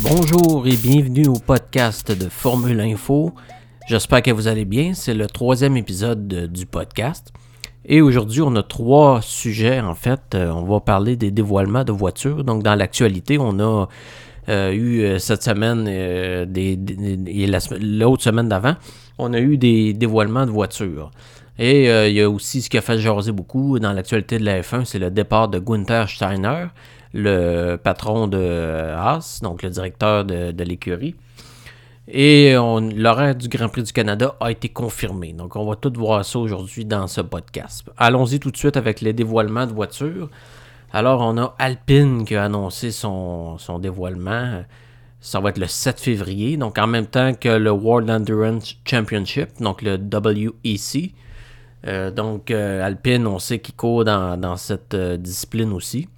Bonjour et bienvenue au podcast de Formule Info. J'espère que vous allez bien. C'est le troisième épisode de- du podcast. Et aujourd'hui, on a trois sujets en fait. Euh, on va parler des dévoilements de voitures. Donc, dans l'actualité, on a euh, eu euh, cette semaine et l'autre semaine d'avant, on a eu des dévoilements de voitures. Et il y a aussi ce qui a fait jaser beaucoup dans l'actualité de la F1, c'est le départ de Gunther Steiner, le patron de Haas, donc le directeur de, l'écurie. Et l'horaire du Grand Prix du Canada a été confirmé. Donc, on va tout voir ça aujourd'hui dans ce podcast. Allons-y tout de suite avec les dévoilements de voitures. Alors, on a Alpine qui a annoncé son, dévoilement. Ça va être le 7 février, donc en même temps que le World Endurance Championship, donc le WEC. Euh, donc, euh, Alpine, on sait qu'il court dans, dans cette euh, discipline aussi.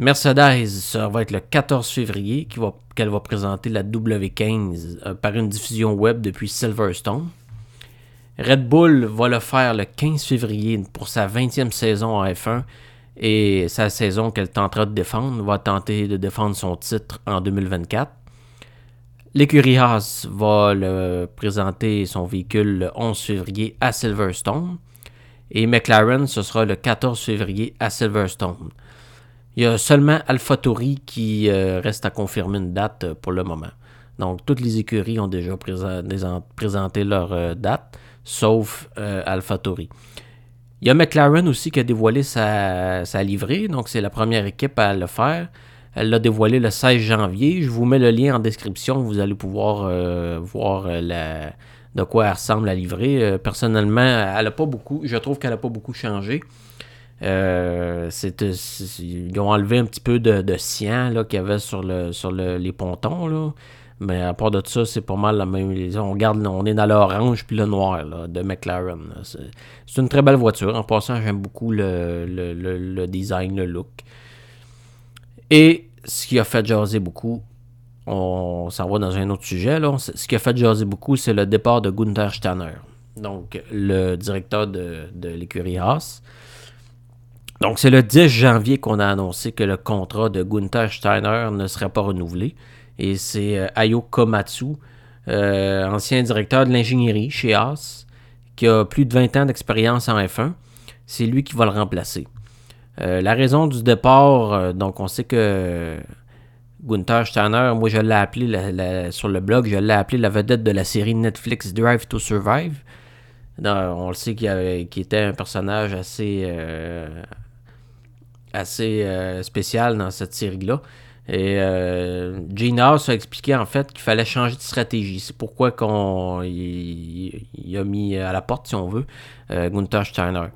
Mercedes, ça va être le 14 février qu'elle va présenter la W15 euh, par une diffusion web depuis Silverstone. Red Bull va le faire le 15 février pour sa 20e saison en F1 et sa saison qu'elle tentera de défendre va tenter de défendre son titre en 2024. L'écurie Haas va le présenter son véhicule le 11 février à Silverstone et McLaren ce sera le 14 février à Silverstone. Il y a seulement AlphaTauri qui euh, reste à confirmer une date euh, pour le moment. Donc, toutes les écuries ont déjà présenté leur euh, date, sauf AlphaTauri. Il y a McLaren aussi qui a dévoilé sa, livrée, donc c'est la première équipe à le faire. Elle l'a dévoilé le 16 janvier. Je vous mets le lien en description, vous allez pouvoir voir de quoi elle ressemble la livrée. Personnellement, elle pas beaucoup, je trouve qu'elle n'a pas beaucoup changé. Euh, ils ont enlevé un petit peu de, de cyan qu'il y avait sur, le, sur le- les pontons. Mais à part de ça, c'est pas mal la même. On garde, on est dans l'orange puis le noir de McLaren. C'est, une très belle voiture. En passant, j'aime beaucoup le design, le look. Et ce qui a fait jaser beaucoup, on s'en va dans un autre sujet. Là. Ce qui a fait jaser beaucoup, c'est le départ de Gunther Steiner, donc le directeur de, de l'écurie Haas. Donc, c'est le 10 janvier qu'on a annoncé que le contrat de Gunther Steiner ne serait pas renouvelé. Et c'est euh, Ayo Komatsu, euh, ancien directeur de l'ingénierie chez Haas, qui a plus de 20 ans d'expérience en F1. C'est lui qui va le remplacer. Euh, la raison du départ, donc on sait que Gunther Steiner, moi je l'ai appelé sur le blog, je l'ai appelé la vedette de la série Netflix Drive to Survive. On le sait qu'il, était un personnage assez, assez euh, spécial dans cette série-là. Et euh, Gene a expliqué en fait qu'il fallait changer de stratégie. C'est pourquoi qu'on il, a mis à la porte, si on veut, euh, Gunther Steiner.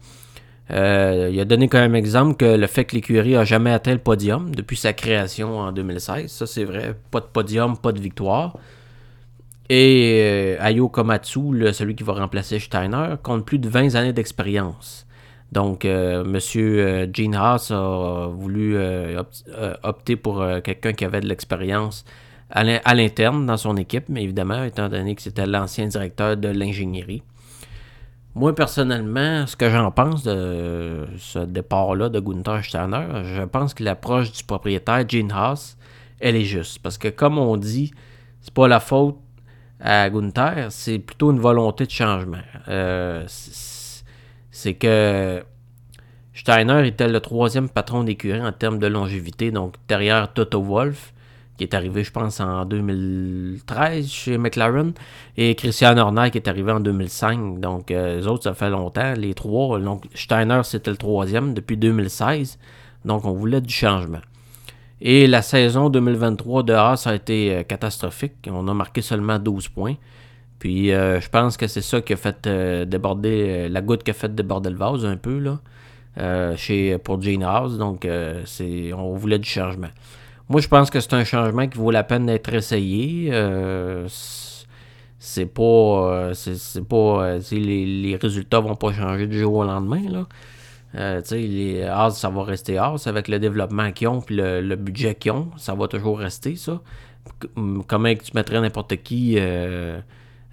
Euh, il a donné quand même exemple que le fait que l'écurie a jamais atteint le podium depuis sa création en 2016, ça c'est vrai, pas de podium, pas de victoire. Et Ayo Komatsu, celui qui va remplacer Steiner, compte plus de 20 années d'expérience. Donc, euh, Monsieur euh, Gene Haas a voulu euh, euh, opter pour quelqu'un qui avait de l'expérience à l'in- à l'interne dans son équipe, mais évidemment, étant donné que c'était l'ancien directeur de l'ingénierie. Moi, personnellement, ce que j'en pense de ce départ-là de Gunther Steiner, je pense que l'approche du propriétaire, Gene Haas, elle est juste. Parce que, comme on dit, c'est pas la faute à Gunther, c'est plutôt une volonté de changement. C'est que Steiner était le troisième patron d'écurie en termes de longévité, donc derrière Toto Wolff, qui est arrivé, je pense, en 2013 chez McLaren, et Christian Horner qui est arrivé en 2005. Donc, euh, les autres, ça fait longtemps, les trois. Donc, Steiner, c'était le troisième depuis 2016. Donc, on voulait du changement. Et la saison 2023 de Haas a été euh, catastrophique. On a marqué seulement 12 points. Puis euh, je pense que c'est ça qui a fait euh, déborder, euh, la goutte qui a fait déborder le vase un peu là, chez, pour Gene House. Donc c'est, on voulait du changement. Moi je pense que c'est un changement qui vaut la peine d'être essayé. C'est- pas, c'est, pas, les, les résultats vont pas changer du jour au lendemain là. Euh, les Haas, ça va rester Haas avec le développement qu'ils ont puis le, budget qu'ils ont, ça va toujours rester ça. Comment que tu mettrais n'importe qui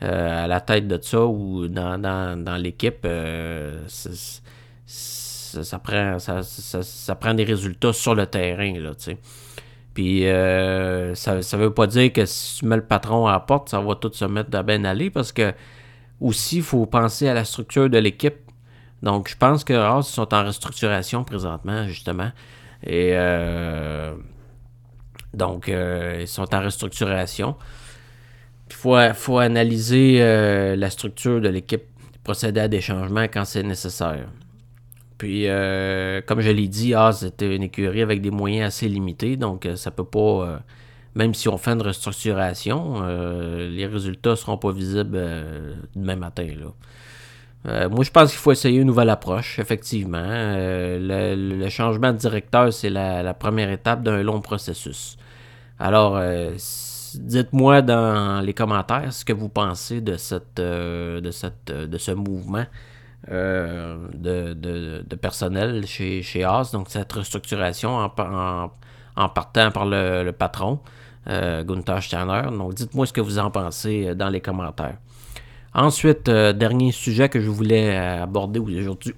à la tête de ça ou dans, dans, dans l'équipe, euh, ça, prend, ça, ça- ça prend des résultats sur le terrain. Là. Puis Puis ça ne veut pas dire que si tu mets le patron à la porte, ça va tout se mettre à bien aller parce que aussi, il faut penser à la structure de l'équipe. Donc, je pense que Haas sont en restructuration présentement, justement. Et donc, ils sont en restructuration. Il faut, analyser la structure de l'équipe, procéder à des changements quand c'est nécessaire. Puis, euh, comme je l'ai dit, Haas était une écurie avec des moyens assez limités, donc euh, ça peut pas, euh, même si on fait une restructuration, les résultats ne seront pas visibles demain matin. moi, je pense qu'il faut essayer une nouvelle approche, effectivement. Le, changement de directeur, c'est la, première étape d'un long processus. Alors, dites-moi dans les commentaires ce que vous pensez de, cette, de, cette, de ce mouvement. Euh, de, personnel chez, chez. Donc, cette restructuration en, partant par le, patron, euh, Gunther Steiner. Donc, dites-moi ce que vous en pensez euh, dans les commentaires. Ensuite, dernier sujet que je voulais aborder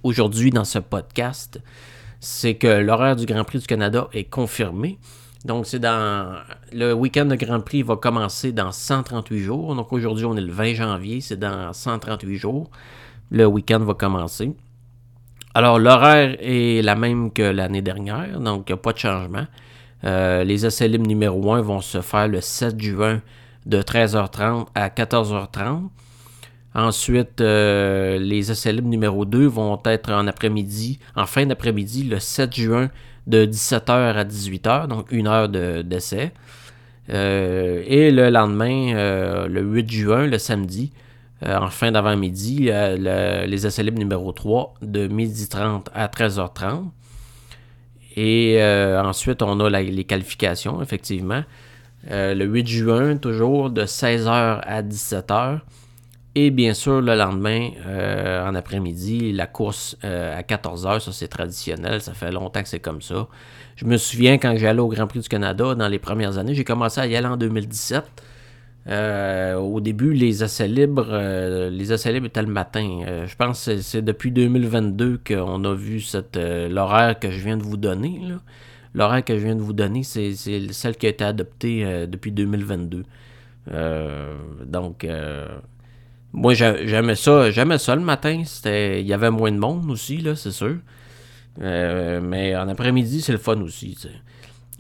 aujourd'hui dans ce podcast, c'est que l'horaire du Grand Prix du Canada est confirmé. Donc, c'est dans. Le week-end de Grand Prix va commencer dans 138 jours. Donc, aujourd'hui, on est le 20 janvier, c'est dans 138 jours le week-end va commencer. Alors, l'horaire est la même que l'année dernière, donc il n'y a pas de changement. Euh, les essais libres numéro 1 vont se faire le 7 juin de 13h30 à 14h30. Ensuite, euh, les essais libres numéro 2 vont être en après-midi, en fin d'après-midi, le 7 juin de 17h à 18h, donc une heure d'essai. Euh, et le lendemain, le 8 juin, le samedi, euh, en fin d'avant-midi, les essais libres numéro 3 de 12h30 à 13h30. Et euh, ensuite, on a les qualifications, effectivement. Euh, le 8 juin, toujours de 16h à 17h. Et bien sûr, le lendemain, en après-midi, la course à 14h, ça c'est traditionnel, ça fait longtemps que c'est comme ça. Je me souviens quand j'allais au Grand Prix du Canada dans les premières années, j'ai commencé à y aller en 2017. Euh, au début, les essais libres, euh, les essais libres étaient le matin. Euh, je pense que c'est depuis 2022 qu'on a vu l'horaire que je viens de vous donner. L'horaire que je viens de vous donner, c'est celle qui a été adoptée depuis 2022. donc, moi, j'aimais ça, j'aimais ça le matin. Il y avait moins de monde aussi, là, c'est sûr. mais en après-midi, c'est le fun aussi.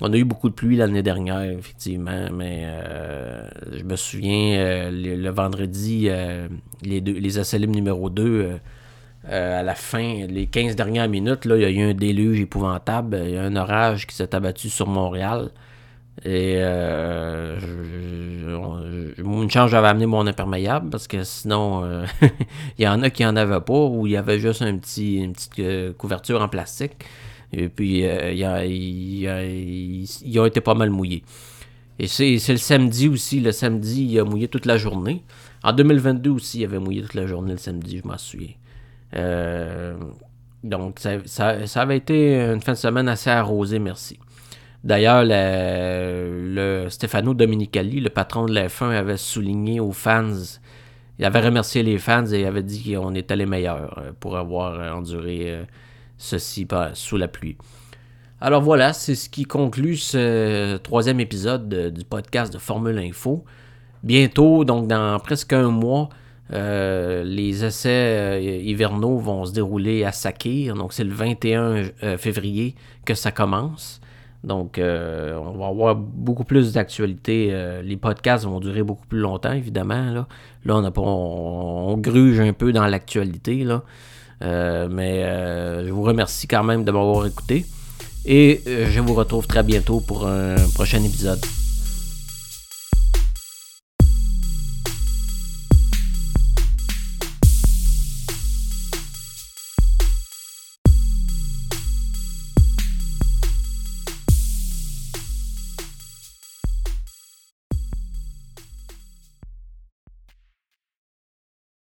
On a eu beaucoup de pluie l'année dernière, effectivement, mais euh, je me souviens, euh, le, vendredi, euh, les, deux, les numéro 2, à la fin, les 15 dernières minutes, là, il y a eu un déluge épouvantable. Il y a un orage qui s'est abattu sur Montréal. Et une chance, j'avais amené mon imperméable parce que sinon, il y en a qui n'en avaient pas ou il y avait juste un petit, une petite couverture en plastique. Et puis, euh, ils ont été pas mal mouillés. Et c'est le samedi aussi. Le samedi, il a mouillé toute la journée. En 2022 aussi, il avait mouillé toute la journée le samedi, je m'en souviens. Euh, donc, ça, avait été une fin de semaine assez arrosée, merci. D'ailleurs, le, Stefano Dominicali, le patron de la F1, avait souligné aux fans, il avait remercié les fans et il avait dit qu'on était les meilleurs euh, pour avoir enduré ceci sous la pluie. Alors voilà, c'est ce qui conclut ce troisième épisode du podcast de Formule Info. Bientôt, donc dans presque un mois, euh, les essais euh, hivernaux vont se dérouler à Sakir. Donc c'est le 21 euh, février que ça commence. Donc on va avoir beaucoup plus d'actualité. les podcasts vont durer beaucoup plus longtemps, évidemment. Là, on, gruge un peu dans l'actualité. Euh, mais euh, je vous remercie quand même de m'avoir écouté. Et euh, je vous retrouve très bientôt pour un prochain épisode.